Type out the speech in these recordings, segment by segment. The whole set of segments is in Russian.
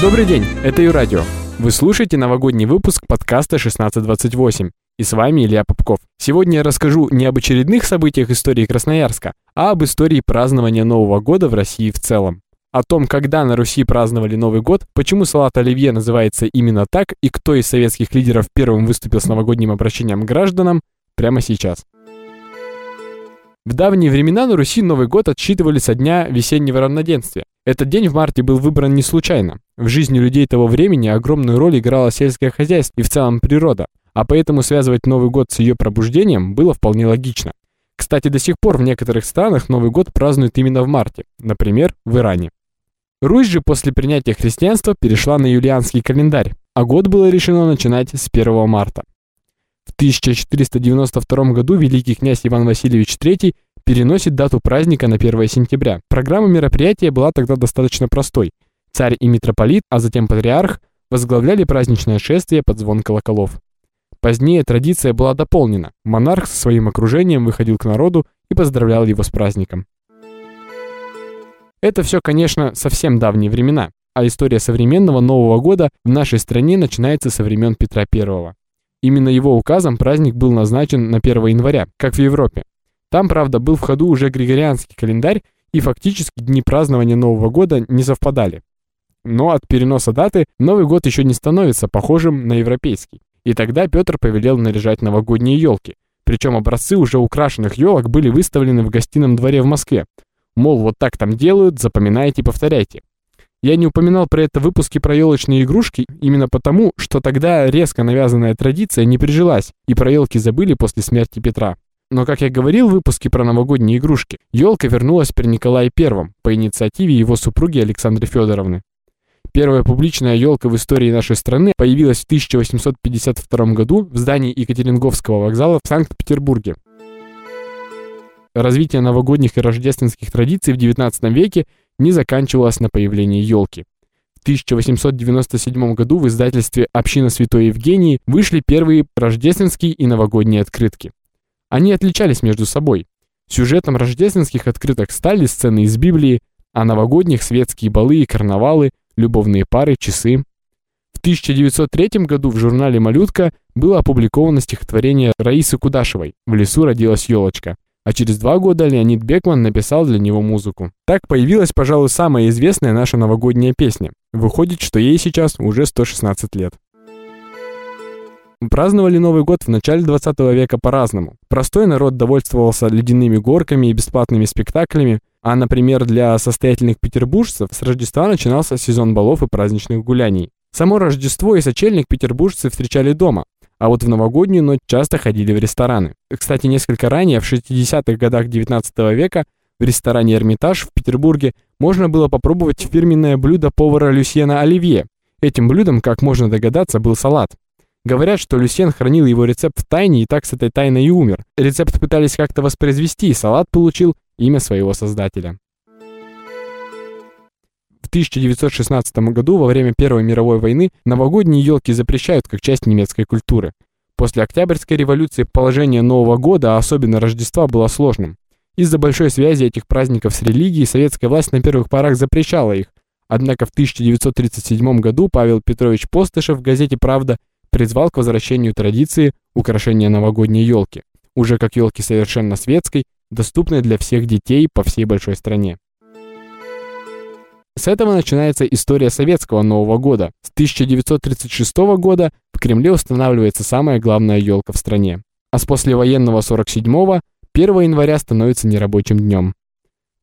Добрый день, это Юрадио. Вы слушаете новогодний выпуск подкаста 1628. И с вами Илья Попков. Сегодня я расскажу не об очередных событиях истории Красноярска, а об истории празднования Нового года в России в целом. О том, когда на Руси праздновали Новый год, почему салат оливье называется именно так и кто из советских лидеров первым выступил с новогодним обращением к гражданам, прямо сейчас. В давние времена на Руси Новый год отсчитывали со дня весеннего равноденствия. Этот день в марте был выбран не случайно. В жизни людей того времени огромную роль играло сельское хозяйство и в целом природа, а поэтому связывать Новый год с ее пробуждением было вполне логично. Кстати, до сих пор в некоторых странах Новый год празднуют именно в марте, например, в Иране. Русь же после принятия христианства перешла на юлианский календарь, а год было решено начинать с 1 марта. В 1492 году великий князь Иван Васильевич III переносит дату праздника на 1 сентября. Программа мероприятия была тогда достаточно простой. Царь и митрополит, а затем патриарх, возглавляли праздничное шествие под звон колоколов. Позднее традиция была дополнена. Монарх со своим окружением выходил к народу и поздравлял его с праздником. Это все, конечно, совсем давние времена, а история современного Нового года в нашей стране начинается со времен Петра I. Именно его указом праздник был назначен на 1 января, как в Европе. Там, правда, был в ходу уже григорианский календарь, и фактически дни празднования Нового года не совпадали. Но от переноса даты Новый год еще не становится похожим на европейский. И тогда Петр повелел наряжать новогодние елки. Причем образцы уже украшенных елок были выставлены в гостином дворе в Москве. Мол, вот так там делают, запоминайте и повторяйте. Я не упоминал про это в выпуске про елочные игрушки именно потому, что тогда резко навязанная традиция не прижилась, и про елки забыли после смерти Петра. Но, как я говорил в выпуске про новогодние игрушки, елка вернулась при Николае I по инициативе его супруги Александры Федоровны. Первая публичная елка в истории нашей страны появилась в 1852 году в здании Екатеринговского вокзала в Санкт-Петербурге. Развитие новогодних и рождественских традиций в XIX веке не заканчивалось на появлении елки. В 1897 году в издательстве «Община Святой Евгении» вышли первые рождественские и новогодние открытки. Они отличались между собой. Сюжетом рождественских открыток стали сцены из Библии, а новогодних светские балы и карнавалы, любовные пары, часы. В 1903 году в журнале «Малютка» было опубликовано стихотворение Раисы Кудашевой «В лесу родилась елочка», а через два года Леонид Бекман написал для него музыку. Так появилась, пожалуй, самая известная наша новогодняя песня. Выходит, что ей сейчас уже 116 лет. Праздновали Новый год в начале 20 века по-разному. Простой народ довольствовался ледяными горками и бесплатными спектаклями, а, например, для состоятельных петербуржцев с Рождества начинался сезон балов и праздничных гуляний. Само Рождество и сочельник петербуржцы встречали дома, а вот в новогоднюю ночь часто ходили в рестораны. Кстати, несколько ранее, в 60-х годах 19 века, в ресторане «Эрмитаж» в Петербурге можно было попробовать фирменное блюдо повара Люсьена Оливье. Этим блюдом, как можно догадаться, был салат. Говорят, что Люсьен хранил его рецепт в тайне и так с этой тайной и умер. Рецепт пытались как-то воспроизвести, и салат получил имя своего создателя. В 1916 году, во время Первой мировой войны, новогодние елки запрещают как часть немецкой культуры. После Октябрьской революции положение Нового года, а особенно Рождества, было сложным. Из-за большой связи этих праздников с религией советская власть на первых порах запрещала их. Однако в 1937 году Павел Петрович Постышев в газете «Правда» призвал к возвращению традиции украшения новогодней елки, уже как елки совершенно светской, доступной для всех детей по всей большой стране. С этого начинается история советского Нового года. С 1936 года в Кремле устанавливается самая главная елка в стране. А с послевоенного 47-го 1 января становится нерабочим днем.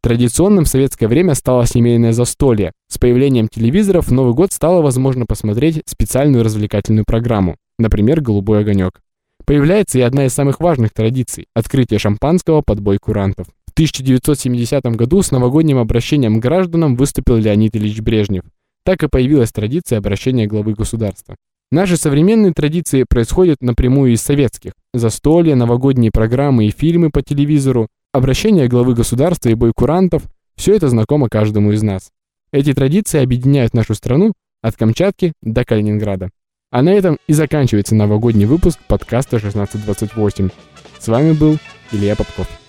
Традиционным в советское время стало семейное застолье. С появлением телевизоров в Новый год стало возможно посмотреть специальную развлекательную программу, например, «Голубой огонек». Появляется и одна из самых важных традиций – открытие шампанского под бой курантов. В 1970 году с новогодним обращением к гражданам выступил Леонид Ильич Брежнев. Так и появилась традиция обращения главы государства. Наши современные традиции происходят напрямую из советских. Застолья, новогодние программы и фильмы по телевизору, обращение главы государства и бой курантов – все это знакомо каждому из нас. Эти традиции объединяют нашу страну от Камчатки до Калининграда. А на этом и заканчивается новогодний выпуск подкаста 1628. С вами был Илья Попков.